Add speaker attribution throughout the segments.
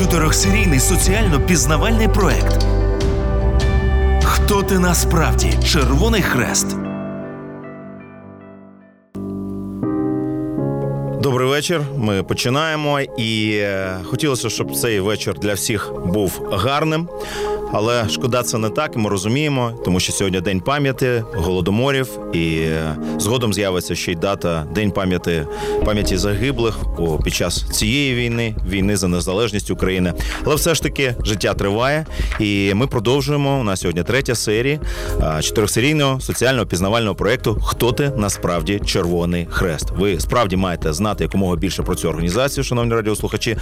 Speaker 1: Чотирьохсерійний соціально пізнавальний проект. Хто ти насправді? Червоний хрест.
Speaker 2: Добрий вечір. Ми починаємо. І е, хотілося, щоб цей вечір для всіх був гарним. Але шкода, це не так. і Ми розуміємо, тому що сьогодні день пам'яті голодоморів, і е, згодом з'явиться ще й дата День пам'яті пам'яті загиблих під час цієї війни, війни за незалежність України. Але все ж таки життя триває, і ми продовжуємо. У нас сьогодні третя серія е, чотирьохсерійного соціального пізнавального проекту Хто ти насправді Червоний Хрест. Ви справді маєте знати якомога більше про цю організацію, шановні радіослухачі,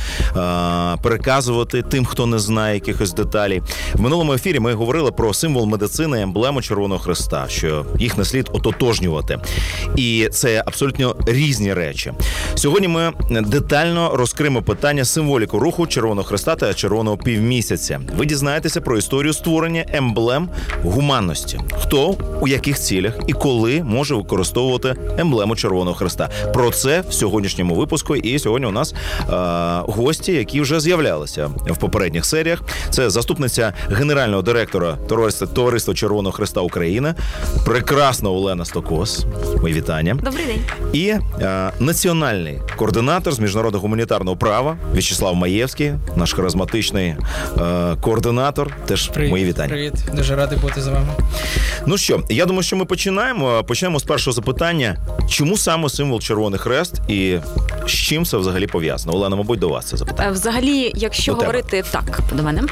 Speaker 2: переказувати тим, хто не знає якихось деталей. В минулому ефірі ми говорили про символ медицини, емблему Червоного Хреста, що їх не слід ототожнювати. І це абсолютно різні речі. Сьогодні ми детально розкриємо питання символіку руху Червоного Хреста та Червоного півмісяця. Ви дізнаєтеся про історію створення емблем гуманності, хто у яких цілях і коли може використовувати емблему Червоного Хреста. Про це в сьогоднішньому випуску. І сьогодні у нас е- гості, які вже з'являлися в попередніх серіях. Це заступниця генерального директора товариства Товариства Червоного Хреста України, прекрасна Олена Стокос. Мої вітання.
Speaker 3: Добрий день.
Speaker 2: І е, національний координатор з міжнародного гуманітарного права В'ячеслав Маєвський, наш харизматичний е, координатор. Теж
Speaker 4: Привіт,
Speaker 2: мої вітання.
Speaker 4: Привіт, дуже радий бути з вами.
Speaker 2: Ну що, я думаю, що ми починаємо. Почнемо з першого запитання: чому саме символ Червоний Хрест і и з чим це взагалі пов'язано? Олена, мабуть, до вас це запитання.
Speaker 3: Е, Взагалі, якщо
Speaker 2: До тебе.
Speaker 3: говорити так, до мене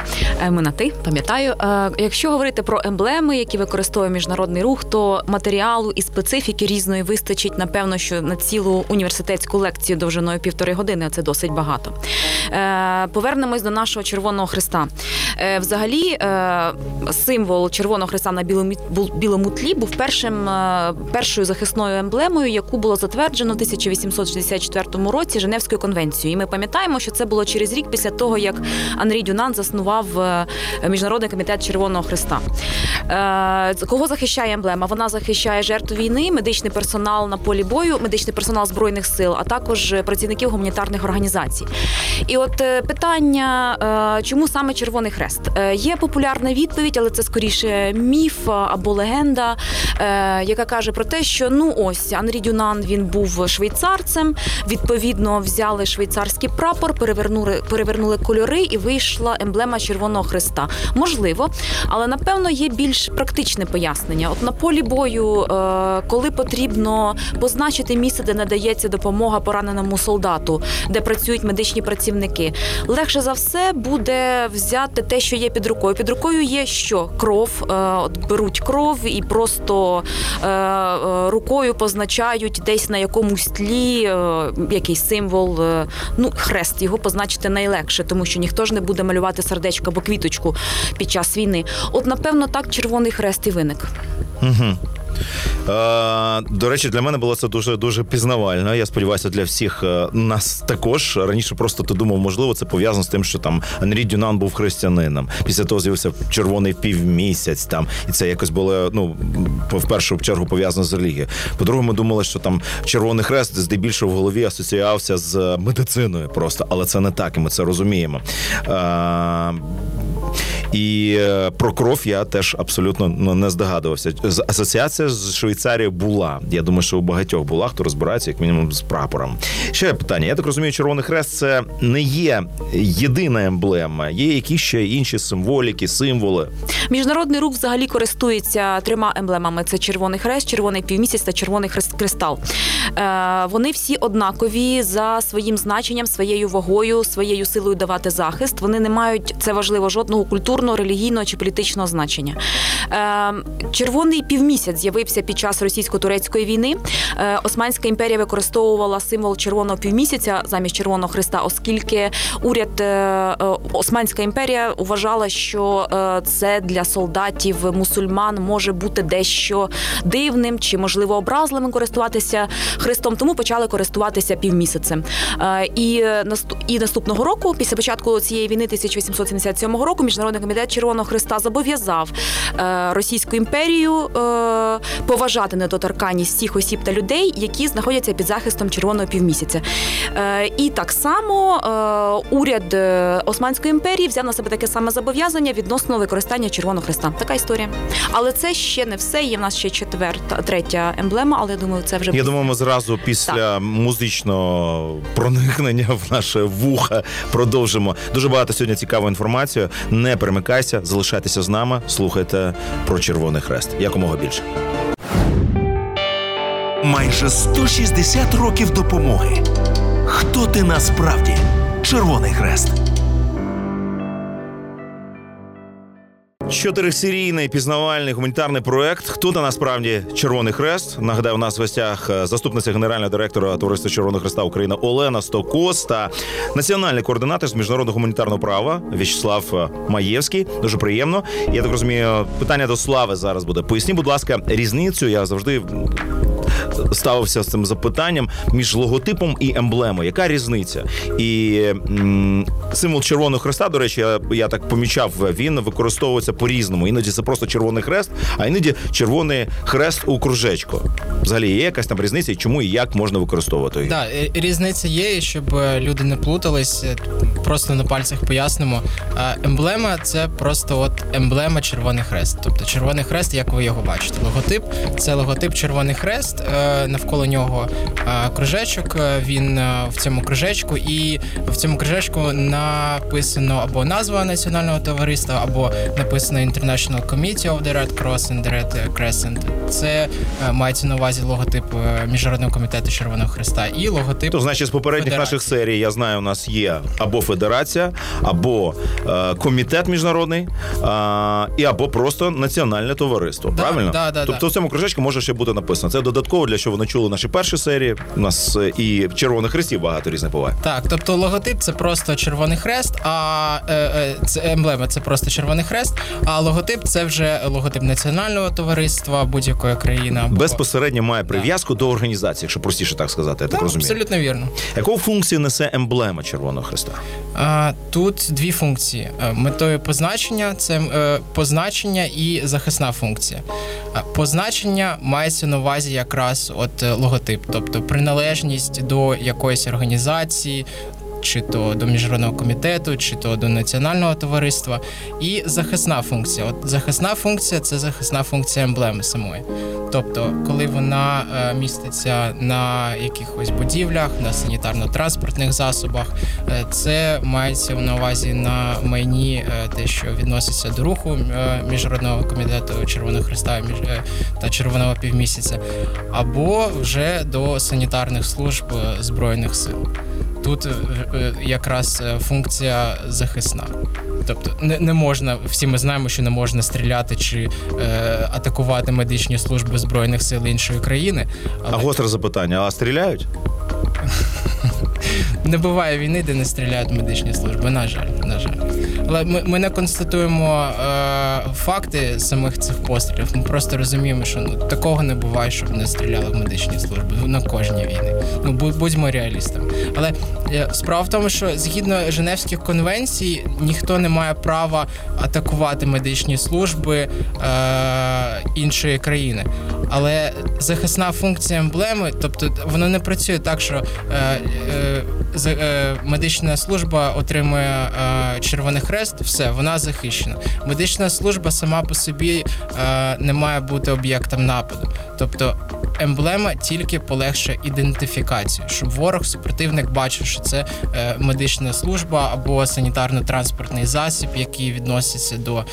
Speaker 3: е, ми на ти пам'ятаю. Е, Якщо говорити про емблеми, які використовує міжнародний рух, то матеріалу і специфіки різної вистачить, напевно, що на цілу університетську лекцію довжиною півтори години. Це досить багато. Повернемось до нашого Червоного Христа. Е, Взагалі, символ Червоного Христа на білому білому тлі був першим першою захисною емблемою, яку було затверджено в 1864 році Женевською конвенцією. І ми пам'ятаємо, що це було через рік після того, як Анрі Дюнан заснував е, міжнародний комітет Червоного Христа. Е, Кого захищає емблема? Вона захищає жертв війни, медичний персонал на полі бою, медичний персонал збройних сил, а також працівників гуманітарних організацій. І от е, питання, е, чому саме Червоний Хрест? Е, Є популярна відповідь, але це скоріше міф е, або легенда, е, яка каже про те, що ну ось Анрі Дюнан він був швейцарцем. Відповідно, взяли швейцарський прапор, перевернули, перевернули кольори, і вийшла емблема Червоного Хреста. Можливо, але напевно є більш практичне пояснення. От на полі бою, е, коли потрібно позначити місце, де надається допомога пораненому солдату, де працюють медичні працівники, легше за все буде взяти те, що є під рукою. Під рукою є що? Кров. Е, От беруть кров і просто е, рукою позначають десь на якомусь тлі якийсь символ. е, Ну, хрест його позначити найлегше, тому що ніхто ж не буде малювати сердечко або квіточку під час війни. От, напевно, так червоний хрест і виник.
Speaker 2: Угу. Е, до речі, для мене було це дуже дуже пізнавально. Я сподіваюся, для всіх е, нас також раніше просто ти думав, можливо, це пов'язано з тим, що там Анрі Дюнан був християнином. Після того з'явився червоний півмісяць. Там і це якось було ну в першу чергу пов'язано з релігією. По-друге, ми думали, що там червоний хрест здебільшого в голові асоціювався з медициною, просто але це не так, і ми це розуміємо. І е, про кров я теж абсолютно ну, не здогадувався. Асоціація з Швейцарією була. Я думаю, що у багатьох була, хто розбирається, як мінімум, з прапором. Ще питання. Я так розумію, Червоний Хрест це не є єдина емблема, є якісь ще інші символіки, символи.
Speaker 3: Міжнародний рух взагалі користується трьома емблемами: це червоний хрест, червоний півмісяць та червоний хрест кристал. Е, вони всі однакові за своїм значенням, своєю вагою, своєю силою давати захист. Вони не мають це важливо жодного культурного, релігійного чи політичного значення. Е, червоний півмісяць з'явився під час російсько-турецької війни. Е, Османська імперія використовувала символ червоного півмісяця замість червоного хреста, оскільки уряд е, Османська імперія вважала, що це для солдатів мусульман може бути дещо дивним чи можливо образливим користуватися хрестом, тому почали користуватися півмісяцем. І і наступного року, після початку цієї війни, 1877 року, міжнародний комітет Червоного Христа зобов'язав е, Російську імперію е, поважати недоторканність всіх осіб та людей, які знаходяться під захистом червоного півмісяця. Е, і так само уряд Османської імперії взяв на себе таке саме зобов'язання відносно використання Червоного Христа. Така історія. Але це ще не все. Є в нас ще четверта, третя емблема, але я думаю, це вже
Speaker 2: Я думаю, ми зразу після музичного проникнення в наше вуха продовжимо. Дуже багато сьогодні цікавої інформації. Не перемикайся, залишайтеся з нами, слухайте про Червоний Хрест. Якомога більше.
Speaker 1: Майже 160 років допомоги. Хто ти насправді? Червоний хрест.
Speaker 2: Чотирисерійний пізнавальний гуманітарний проект. Хто та насправді Червоний Хрест? Нагадаю, у нас в гостях е, заступниця генерального директора Товариства Червоного Хреста України Олена Стокос та національний координатор з міжнародного гуманітарного права В'ячеслав е, Маєвський. Дуже приємно. Я так розумію, питання до слави зараз буде. Поясніть, будь ласка, різницю. Я завжди ставився з цим запитанням між логотипом і емблемою. Яка різниця? І символ Червоного Хреста, до речі, я, я так помічав, він використовується по-різному. Іноді це просто червоний хрест, а іноді червоний хрест у кружечку. Взагалі є якась там різниця, і чому і як можна використовувати їх?
Speaker 4: Да, е, різниця є, і щоб е, люди не плутались, е, просто на пальцях пояснимо. Емблема це просто от емблема Червоний Хрест. Тобто Червоний Хрест, як ви його бачите. Логотип це логотип Червоний Хрест. Навколо нього е, кружечок. е, Він е, в цьому кружечку, і в цьому кружечку написано або назва національного товариства, або написано International Committee of the Red Cross and the Red Crescent. Це мається на увазі логотип Міжнародного комітету Червоного Хреста і логотип
Speaker 2: То значить, з попередніх
Speaker 4: Федерації.
Speaker 2: наших серій я знаю, у нас є або федерація, або е, комітет міжнародний, е, і або просто національне товариство.
Speaker 4: Да,
Speaker 2: правильно?
Speaker 4: да, да,
Speaker 2: тобто
Speaker 4: да.
Speaker 2: в цьому кружечку може ще бути написано. Це додатково для що вони чули наші перші серії. У нас е, і червоних хрестів багато різних буває.
Speaker 4: Так, тобто логотип це просто червоний хрест, а е, е, це емблема це просто червоний хрест, а логотип це вже логотип національного товариства будь-якої країни. Або...
Speaker 2: Безпосередньо має прив'язку до організації, якщо простіше так сказати, я так
Speaker 4: Так,
Speaker 2: розумію.
Speaker 4: абсолютно вірно.
Speaker 2: Яку функцію несе емблема Червоного Хреста?
Speaker 4: А, тут дві функції: метою позначення це е, позначення і захисна функція. Позначення мається на увазі якраз от е, логотип, тобто приналежність до якоїсь організації. Чи то до міжнародного комітету, чи то до національного товариства, і захисна функція. От захисна функція це захисна функція емблеми самої. Тобто, коли вона е, міститься на якихось будівлях, на санітарно-транспортних засобах, е, це мається на увазі на майні е, те, що відноситься до руху міжнародного комітету Червоного Христа між- та Червоного півмісяця, або вже до санітарних служб збройних сил. Тут е, е, якраз е, функція захисна. Тобто не, не можна, всі ми знаємо, що не можна стріляти чи е, атакувати медичні служби збройних сил іншої країни,
Speaker 2: А гостре запитання: а стріляють?
Speaker 4: не буває війни, де не стріляють медичні служби. На жаль, на жаль. Але ми, ми не констатуємо е, факти самих цих пострілів. Ми просто розуміємо, що ну такого не буває, щоб не стріляли в медичні служби на кожній війні. Ну будь- будьмо реалістами. Але е, справа в тому, що згідно Женевських конвенцій ніхто не має права атакувати медичні служби е, іншої країни. Але захисна функція емблеми, тобто воно не працює так, що е, е, е, медична служба отримує е, Червоний Хрест, все, вона захищена. Медична служба сама по собі е, не має бути об'єктом нападу. Тобто емблема тільки полегшує ідентифікацію, щоб ворог, супротивник бачив, що це е, медична служба або санітарно-транспортний засіб, який відноситься до е,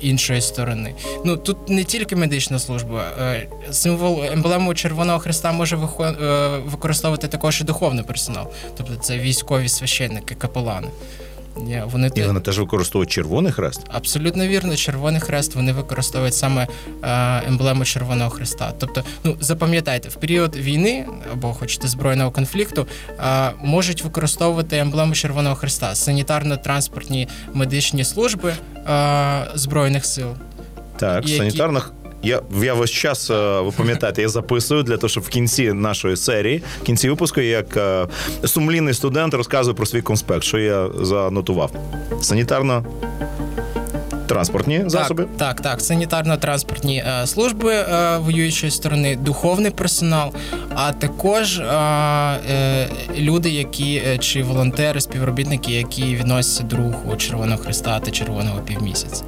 Speaker 4: іншої сторони. Ну тут не тільки медична служба, е, символ емблему Червоного Христа може вихо- е, використовувати також і духовний персонал, тобто це військові священники, капелани. Вони
Speaker 2: І вони теж використовують червоний хрест.
Speaker 4: Абсолютно вірно, червоний хрест вони використовують саме е, емблему Червоного Хреста. Тобто, ну запам'ятайте, в період війни або хочете збройного конфлікту е, можуть використовувати емблему Червоного Хреста, санітарно-транспортні медичні служби е, збройних сил.
Speaker 2: Так, санітарних я, я весь час, е, ви пам'ятаєте, я записую для того, щоб в кінці нашої серії, в кінці випуску, як е, сумлінний студент розказую про свій конспект, що я занотував. Санітарно. Транспортні засоби.
Speaker 4: Так, так, так. Санітарно-транспортні е, служби е, воюючої сторони, духовний персонал, а також е, е, люди, які чи волонтери, співробітники, які відносяться до руху Червоного Христа та Червоного півмісяця.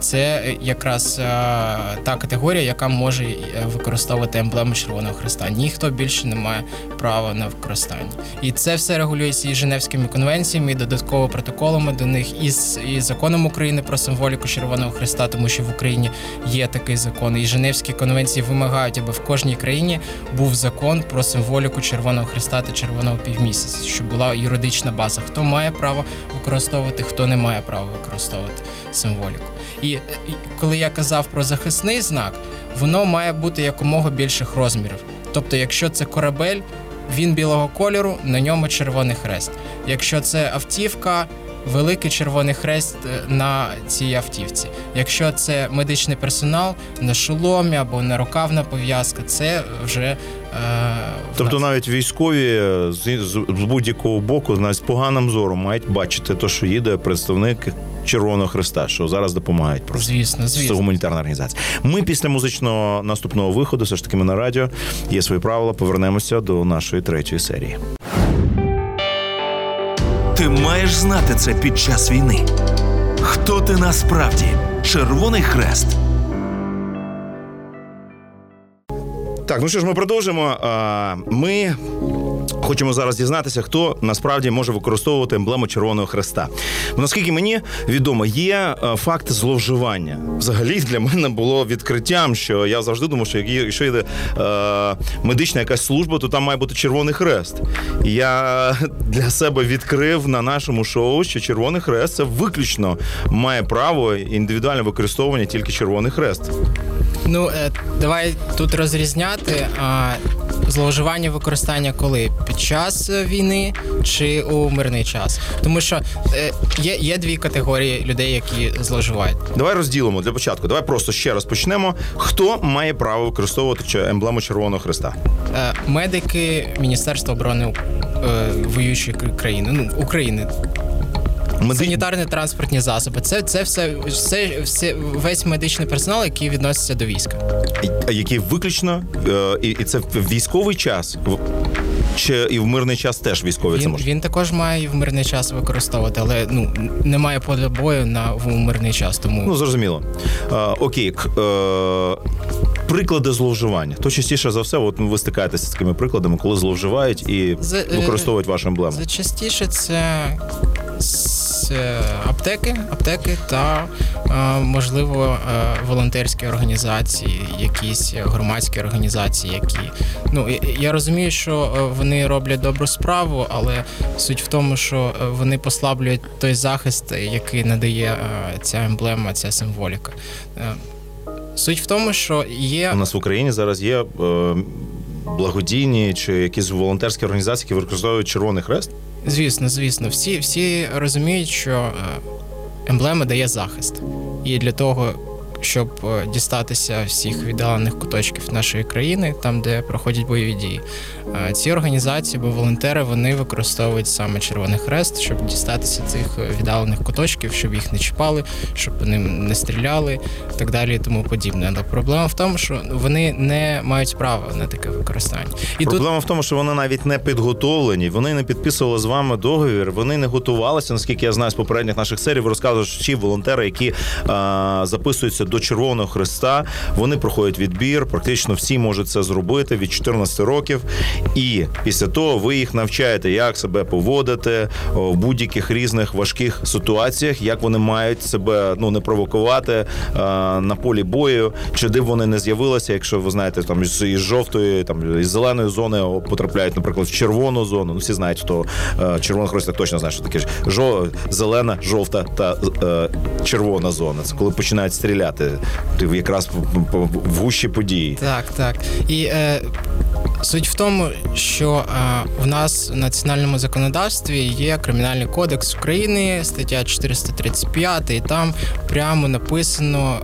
Speaker 4: Це якраз е, та категорія, яка може е, використовувати емблему Червоного Христа. Ніхто більше не має права на використання. І це все регулюється і Женевськими конвенціями, і додатково протоколами до них, і, і законом України про символіку Червоного Христа, тому що в Україні є такий закон. І Женевські конвенції вимагають, аби в кожній країні був закон про символіку Червоного Христа та Червоного півмісяця, щоб була юридична база. Хто має право використовувати, хто не має права використовувати символіку. І, і коли я казав про захисний знак, воно має бути якомога більших розмірів. Тобто, якщо це корабель, він білого кольору, на ньому червоний хрест. Якщо це автівка, великий червоний хрест е, на цій автівці. Якщо це медичний персонал на шоломі або на рукавна пов'язка, це вже е,
Speaker 2: Тобто навіть військові з, з, будь-якого боку, з поганим зором, мають бачити те, що їде представник Червоного Христа, що зараз допомагають просто.
Speaker 4: звісно,
Speaker 2: Це
Speaker 4: звісно.
Speaker 2: гуманітарна організація. Ми після музичного наступного виходу, все ж таки ми на радіо, є свої правила. Повернемося до нашої третьої серії.
Speaker 1: Ти маєш знати це під час війни. Хто ти насправді? Червоний хрест.
Speaker 2: Так, ну що ж, ми продовжимо. Ми хочемо зараз дізнатися, хто насправді може використовувати емблему Червоного Хреста. Бо наскільки мені відомо, є е, факт зловживання. Взагалі для мене було відкриттям, що я завжди думав, що якщо йде е, медична якась служба, то там має бути Червоний Хрест. І я для себе відкрив на нашому шоу, що Червоний Хрест це виключно має право індивідуальне використовування тільки Червоний Хрест.
Speaker 4: Ну е, давай тут розрізняти зловживання використання коли під час війни чи у мирний час. Тому що е, є, є дві категорії людей, які зловживають.
Speaker 2: Давай розділимо для початку. Давай просто ще раз почнемо. Хто має право використовувати емблему Червоного Христа?
Speaker 4: Е, медики Міністерства оборони е, воюючої країни, ну України,
Speaker 2: Меди...
Speaker 4: санітарні транспортні засоби. Це, це все, все, все весь медичний персонал, який відноситься до війська.
Speaker 2: Які виключно і, і це в військовий час. Чи і в мирний час теж військові це
Speaker 4: Він,
Speaker 2: можуть?
Speaker 4: він також має і в мирний час використовувати, але ну немає поля бою на в мирний час. Тому
Speaker 2: Ну зрозуміло. Е, окей, е, приклади зловживання. То частіше за все, от ви стикаєтеся з такими прикладами, коли зловживають і
Speaker 4: З- е,
Speaker 2: використовують вашу емблему.
Speaker 4: Найчастіше це з е, аптеки, аптеки та е, можливо е, волонтерські організації, якісь громадські організації, які ну я- розумію, що е, вони роблять добру справу, але суть в тому, що вони послаблюють той захист, який надає ця емблема, ця символіка. Суть в тому, що є
Speaker 2: У нас в Україні зараз є благодійні чи якісь волонтерські організації, які використовують Червоний Хрест.
Speaker 4: Звісно, звісно, всі, всі розуміють, що е, емблема дає захист. І для того, щоб е, дістатися всіх віддалених куточків нашої країни, там, де проходять бойові дії, е, ці організації або волонтери вони використовують саме Червоний Хрест, щоб дістатися цих е, віддалених куточків, щоб їх не чіпали, щоб по ним не стріляли, і так далі, і тому подібне. Але проблема в тому, що вони не мають права на таке використання. І тут
Speaker 2: Проблема в тому, що вони навіть не підготовлені, вони не підписували з вами договір, вони не готувалися. Наскільки я знаю з попередніх наших серій, ви розказуєте, що ті волонтери, які а, записуються до Червоного Христа, вони проходять відбір. Практично всі можуть це зробити від 14 років. І після того ви їх навчаєте, як себе поводити в будь-яких різних важких ситуаціях, як вони мають себе ну не провокувати а, на полі бою, чи де вони не з'явилися, якщо ви знаєте, там із, із жовтої, там із зеленої зони потрапляють, наприклад, в червону зону. Ну всі знають, хто е, червоний хрест точно знає, що таке жо, зелена, жовта та е, червона зона. Це коли починають стріляти. Ти якраз в гущі події.
Speaker 4: Так, так. І е, Суть в тому, що е, в нас в національному законодавстві є кримінальний кодекс України, стаття 435, і там прямо написано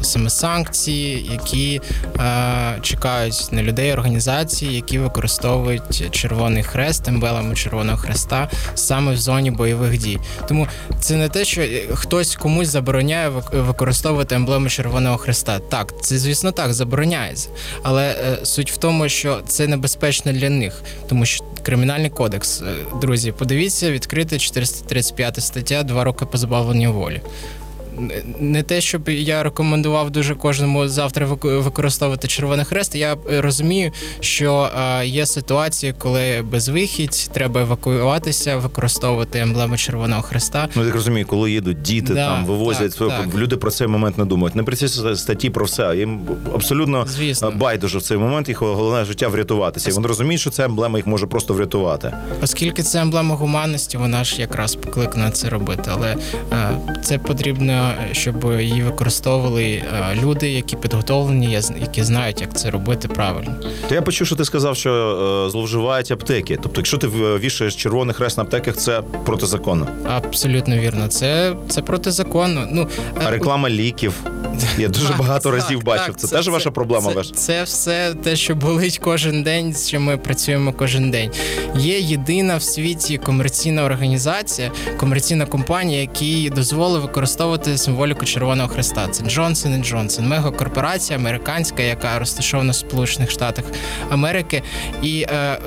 Speaker 4: е, саме санкції, які е, чекають на людей, організації, які використовують Червоний Хрест, емблему Червоного Хреста саме в зоні бойових дій. Тому це не те, що е, хтось комусь забороняє використовувати емблему Червоного Хреста. Так, це звісно так забороняється. Але е, суть в тому, що це небезпечно для них, тому що кримінальний кодекс, е, друзі, подивіться, відкрити 435 стаття, два роки позбавлення волі. Не- те, щоб я рекомендував дуже кожному завтра використовувати Червоний Хрест. Я розумію, що е, є ситуації, коли безвихідь, треба евакуюватися, використовувати емблему Червоного Хреста.
Speaker 2: Ну, я так розумію, коли їдуть діти,
Speaker 4: Да,
Speaker 2: там вивозять
Speaker 4: так, так.
Speaker 2: люди про цей момент не думають. Не при цій статті про все. Їм абсолютно
Speaker 4: Звісно.
Speaker 2: е, байдуже в цей момент їх головне життя врятуватися. І вони розуміють, що ця емблема їх може просто врятувати.
Speaker 4: Оскільки це емблема гуманності, вона ж якраз покликана це робити. Але е, це потрібно, щоб її використовували е, люди, які підготовлені, які знають, як це робити правильно.
Speaker 2: То я почув, що ти сказав, що е, зловживають аптеки. Тобто, якщо ти в- вішаєш червоний хрест на аптеках, це протизаконно.
Speaker 4: Абсолютно вірно. Це, це протизаконно. Ну е,
Speaker 2: А реклама ліків. Я дуже багато
Speaker 4: Так,
Speaker 2: разів бачив. Це, теж ваша проблема.
Speaker 4: Це,
Speaker 2: ваш?
Speaker 4: це все те, що болить кожен день, з чим ми працюємо кожен день. Є єдина в світі комерційна організація, комерційна компанія, які дозволить використовувати символіку Червоного Хреста. Це Джонсон і Джонсон, мегакорпорація американська, яка розташована в Сполучених Штатах Америки. І е,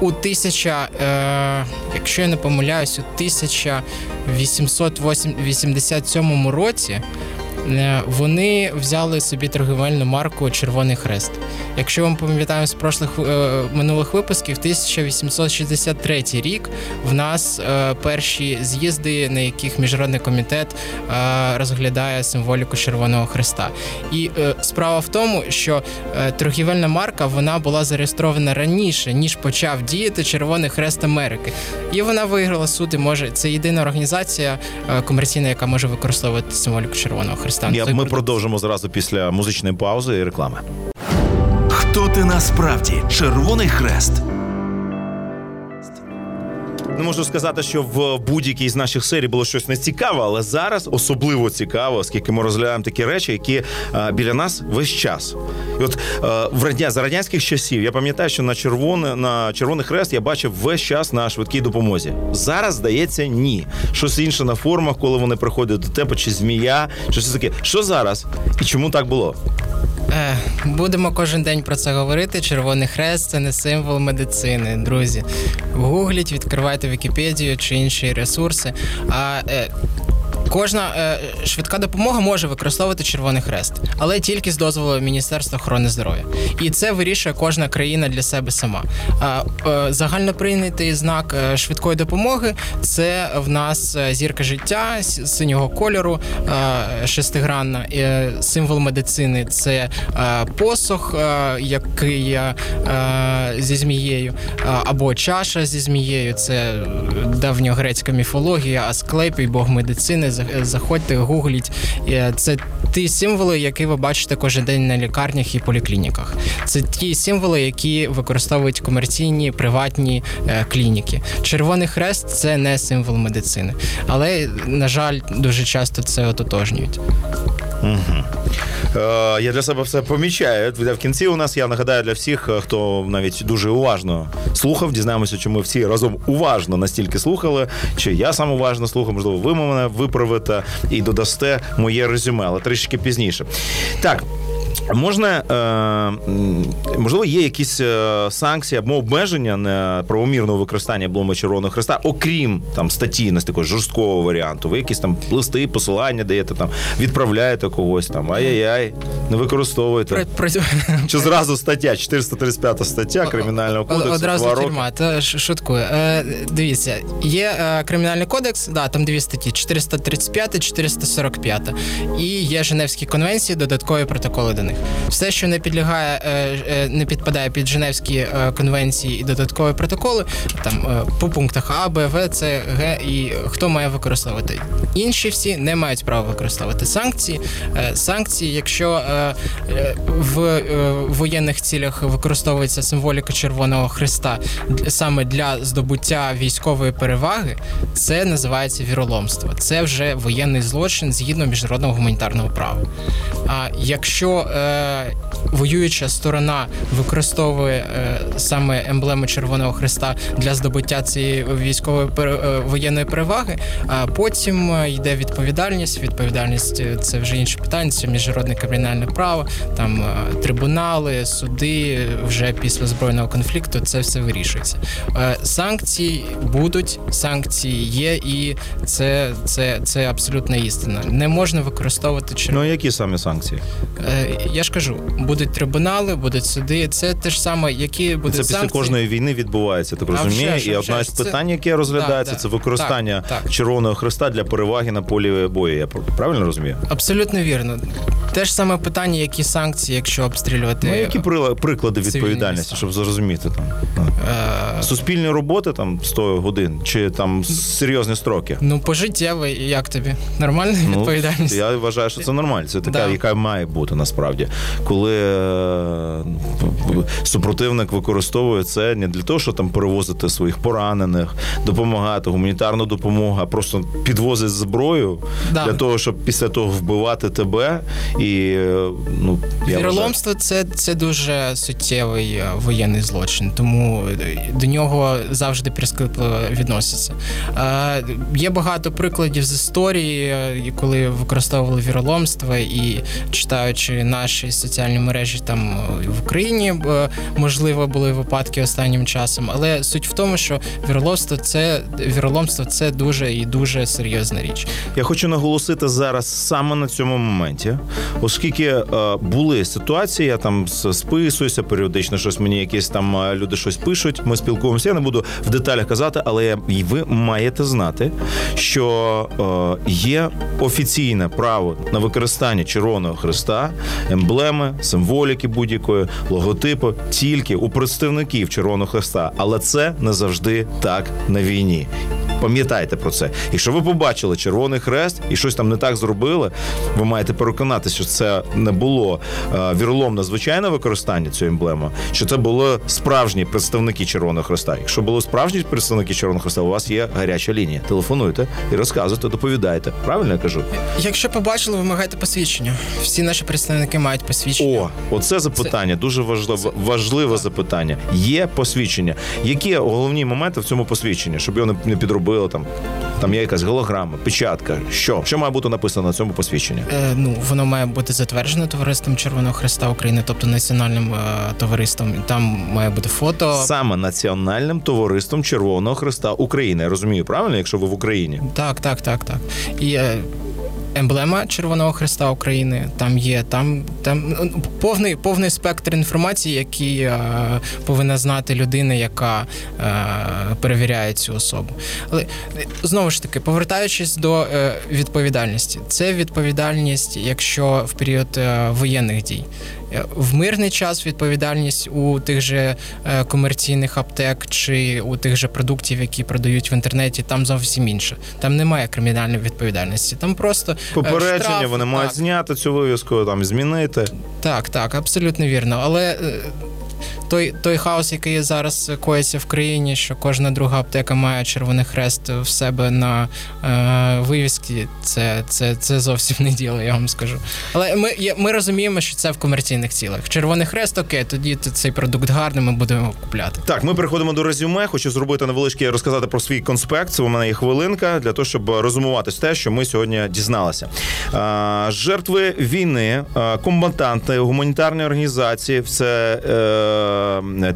Speaker 4: у тисяча, е, якщо я не помиляюсь, у 1887 році вони взяли собі торгівельну марку Червоний Хрест. Якщо вам пам'ятаємо з прошлих е, минулих випусків, 1863 рік в нас е, перші з'їзди, на яких міжнародний комітет е, розглядає символіку Червоного Хреста. І е, справа в тому, що е, торгівельна марка вона була зареєстрована раніше, ніж почав діяти Червоний Хрест Америки. І вона виграла суд і може це єдина організація е, комерційна, яка може використовувати символіку Червоного Хреста.
Speaker 2: Я, ми продовжимо зразу після музичної паузи і реклами.
Speaker 1: Хто ти насправді? Червоний хрест.
Speaker 2: Не можу сказати, що в будь-якій з наших серій було щось нецікаве, але зараз особливо цікаво, оскільки ми розглядаємо такі речі, які е, біля нас весь час. І от е, в радя... за радянських часів я пам'ятаю, що на червоне на червоний хрест я бачив весь час на швидкій допомозі. Зараз здається, ні. Щось інше на формах, коли вони приходять до тебе, чи змія, щось таке. Що зараз? І чому так було?
Speaker 4: Е, Будемо кожен день про це говорити. Червоний хрест це не символ медицини, друзі. Гугліть, відкривайте Вікіпедію чи інші ресурси. А е, Кожна е, швидка допомога може використовувати Червоний Хрест, але тільки з дозволу Міністерства охорони здоров'я. І це вирішує кожна країна для себе сама. А е, загальноприйнятий знак е, швидкої допомоги це в нас е, зірка життя синього кольору, е, шестигранна. Е, Символ медицини це е, посох, е, який е, зі змією, е, або чаша зі змією. Це е, давньогрецька міфологія, Асклепій, бог медицини. За- Заходьте, гугліть. Е, Це ті символи, які ви бачите кожен день на лікарнях і поліклініках. Це ті символи, які використовують комерційні приватні е, клініки. Червоний хрест це не символ медицини, але на жаль, дуже часто це ототожнюють.
Speaker 2: Е, я для себе все помічаю. В кінці у нас я нагадаю для всіх, е, хто навіть дуже уважно слухав. Дізнаємося, чи ми всі разом уважно настільки слухали, чи я сам уважно слухав, можливо, ви мене виправите і додасте моє резюме, але трішки пізніше. Так. Можна е, можливо, є якісь е, санкції або обмеження на правомірного використання блома Червоного Хреста, окрім там статті на такого жорсткого варіанту. Ви якісь там листи, посилання даєте там, відправляєте когось там. Ай-яй-яй, не використовуйте. Чи зразу стаття 435 стаття кримінального кодексу.
Speaker 4: Одразу тюрма, та шуткую. Е, дивіться, є е, кримінальний кодекс, да, там дві статті: 435, 445. І є Женевські конвенції, додаткові протоколи до. Все, що не підлягає, е, е, не підпадає під Женевські е, конвенції і додаткові протоколи, там по пунктах А, Б, В, С, Г і хто має використовувати. Інші всі не мають права використовувати санкції. Санкції, якщо в воєнних цілях використовується символіка Червоного Христа саме для здобуття військової переваги, це називається віроломство. Це вже воєнний злочин згідно міжнародного гуманітарного права. А якщо е, воююча сторона використовує е, саме емблему Червоного Христа для здобуття цієї військової е, воєнної переваги, а потім е, йде відповідальність. Відповідальність е, це вже інше питання, це міжнародне кримінальне право, там е, трибунали, суди вже після збройного конфлікту. Це все вирішується. Е, Санкції будуть, санкції є, і це, це, це абсолютна істина. Не можна використовувати червоний
Speaker 2: Ну які саме санкції?
Speaker 4: Е, Я ж кажу, будуть трибунали, будуть суди. Це те ж саме, які будуть
Speaker 2: Це після
Speaker 4: санкції.
Speaker 2: кожної війни відбувається, так
Speaker 4: вже ж,
Speaker 2: І
Speaker 4: а
Speaker 2: одне
Speaker 4: вже
Speaker 2: з
Speaker 4: ж. Це-
Speaker 2: питань, яке розглядається,
Speaker 4: Да,
Speaker 2: це використання
Speaker 4: Так, так.
Speaker 2: Червоного Христа для переваги на полі бою. Я правильно розумію?
Speaker 4: Абсолютно вірно. Те ж саме питання, які санкції, якщо обстрілювати.
Speaker 2: Ну, які приклади відповідальності, щоб зрозуміти там
Speaker 4: Е,
Speaker 2: суспільні роботи там 100 годин чи там серйозні строки?
Speaker 4: Ну, пожиттєвий, як тобі? Нормальна відповідальність?
Speaker 2: Ну, Я вважаю, що це нормально. Це така,
Speaker 4: Да.
Speaker 2: яка має бути насправді. Коли супротивник використовує це не для того, щоб там перевозити своїх поранених, допомагати, гуманітарну допомогу, а просто підвозить зброю
Speaker 4: Да.
Speaker 2: для того, щоб після того вбивати тебе. І е, ну я
Speaker 4: Віроломство це, це дуже суттєвий е, воєнний злочин, тому е, до нього завжди прискіпливо відносяться. Е, є багато прикладів з історії, е, коли використовували віроломство, і читаючи наші соціальні мережі там е, в Україні, е, можливо, були випадки останнім часом. Але суть в тому, що віроломство це віроломство це дуже і дуже серйозна річ.
Speaker 2: Я хочу наголосити зараз саме на цьому моменті, оскільки е, були ситуації, я там списуюся періодично, щось мені якісь там люди щось пишуть. Ми спілкуємося. Я не буду в деталях казати, але і ви маєте знати, що є офіційне право на використання Червоного Христа, емблеми, символіки будь-якої, логотипу тільки у представників Червоного Христа, але це не завжди так на війні. Пам'ятайте про це. Якщо ви побачили Червоний Хрест і щось там не так зробили, ви маєте переконатися, що це не було е, віроломне звичайне використання цієї емблеми, що це були справжні представники Червоного Хреста. Якщо були справжні представники Червоного Хреста, у вас є гаряча лінія. Телефонуйте і розказуйте, доповідайте. Правильно я кажу?
Speaker 4: Якщо побачили, вимагайте посвідчення. Всі наші представники мають посвідчення.
Speaker 2: О, оце запитання дуже важливе, важливе запитання. Є посвідчення. Які головні моменти в цьому посвідченні, щоб його не- не підробили там? Там є якась голограма, печатка. Що? Що має бути написано на цьому посвідченні?
Speaker 4: Е, ну, воно має бути затверджено товариством Червоного Христа України, тобто національним е, товариством. Там має бути фото.
Speaker 2: Саме Національним товариством Червоного Христа України. Я розумію, правильно, якщо ви в Україні?
Speaker 4: Так, так, так, так. І е, емблема Червоного Христа України там є. Там, там ну, повний, повний спектр інформації, які е, повинна знати людина, яка е, перевіряє цю особу. Але е, знову ж таки, повертаючись до е, відповідальності, це відповідальність, якщо в період е, воєнних дій. Е, В мирний час відповідальність у тих же е, комерційних аптек чи у тих же продуктів, які продають в інтернеті, там зовсім інше. Там немає кримінальної відповідальності. Там просто е,
Speaker 2: Попередження
Speaker 4: штраф,
Speaker 2: вони мають зняти цю вивіску, там змінити.
Speaker 4: так, так, абсолютно вірно. Але той, той хаос, який зараз коїться в країні, що кожна друга аптека має червоний хрест в себе на е, вивісці, це, це, це зовсім не діло, я вам скажу. Але ми, ми розуміємо, що це в комерційних цілях. Червоний хрест, окей, тоді цей продукт гарний, ми будемо купляти.
Speaker 2: Так, ми переходимо до резюме. Хочу зробити невеличке розказати про свій конспект. Це у мене є хвилинка для того, щоб розумувати те, що ми сьогодні дізналися. А, жертви війни, а, комбатанти, гуманітарні організації, це е, е,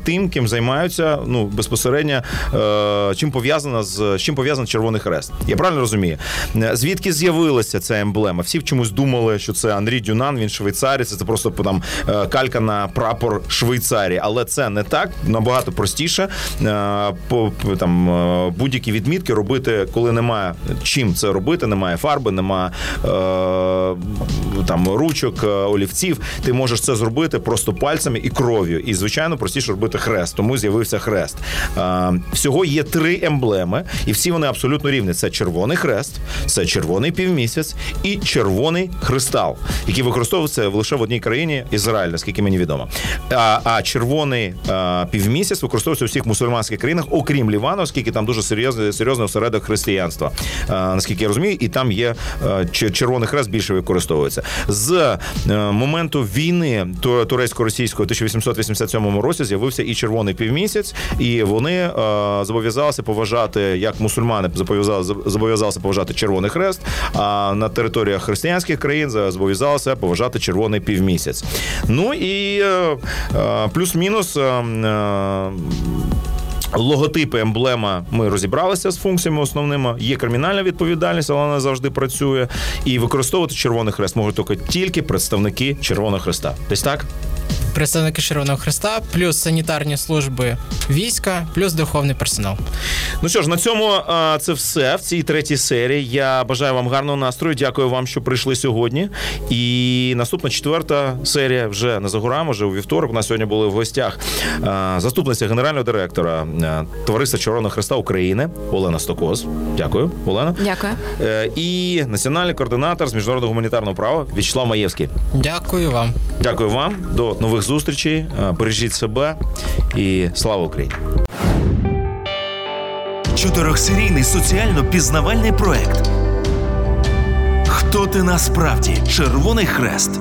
Speaker 2: тим, ким займаються ну безпосередньо е, чим пов'язана з чим пов'язаний Червоний Хрест. Я правильно розумію? Е, Звідки з'явилася ця емблема? Всі чомусь думали, що це Андрій Дюнан, він швейцарець, це просто там е, калька на прапор Швейцарії. Але це не так, набагато простіше. Е, По там е, будь-які відмітки робити, коли немає чим це робити, немає фарби, немає е, там ручок, е, олівців. Ти можеш це зробити просто пальцями і кров'ю. І звичайно простіше робити хрест. Тому з'явився хрест. Всього є три емблеми, і всі вони абсолютно рівні. Це червоний хрест, це червоний півмісяць і червоний христал, який використовується лише в одній країні Ізраїль, наскільки мені відомо. А, а червоний півмісяць використовується у всіх мусульманських країнах, окрім Лівану, оскільки там дуже серйозний серйозний осередок християнства. Наскільки я розумію, і там є е, червоний хрест більше використовується з е, моменту війни ту- турецько-російської у 1887 році. З'явився і червоний півмісяць, і вони е, зобов'язалися поважати як мусульмани зобов'язали зобов'язалися поважати червоний хрест. А на територіях християнських країн за- зобов'язалися поважати червоний півмісяць. Ну і е, е, плюс-мінус. Логотипи, емблема. Ми розібралися з функціями основними. Є кримінальна відповідальність, але вона завжди працює. І використовувати червоний хрест можуть тільки представники Червоного Хреста. Десь так?
Speaker 4: Представники Червоного Хреста, плюс санітарні служби війська, плюс духовний персонал.
Speaker 2: Ну що ж, на цьому це все в цій третій серії. Я бажаю вам гарного настрою. Дякую вам, що прийшли сьогодні. І наступна четверта серія вже не за горами, вже у вівторок. У нас сьогодні були в гостях заступниця генерального директора Товариства Червоного Хреста України Олена Стокоз. Дякую, Олена.
Speaker 3: Дякую.
Speaker 2: Е, І національний координатор з міжнародного гуманітарного права В'ячеслав Маєвський.
Speaker 4: Дякую вам.
Speaker 2: Дякую вам. До нових зустрічей. Бережіть себе і слава Україні!
Speaker 1: Чотирьохсерійний соціально пізнавальний проект. Хто ти насправді? Червоний хрест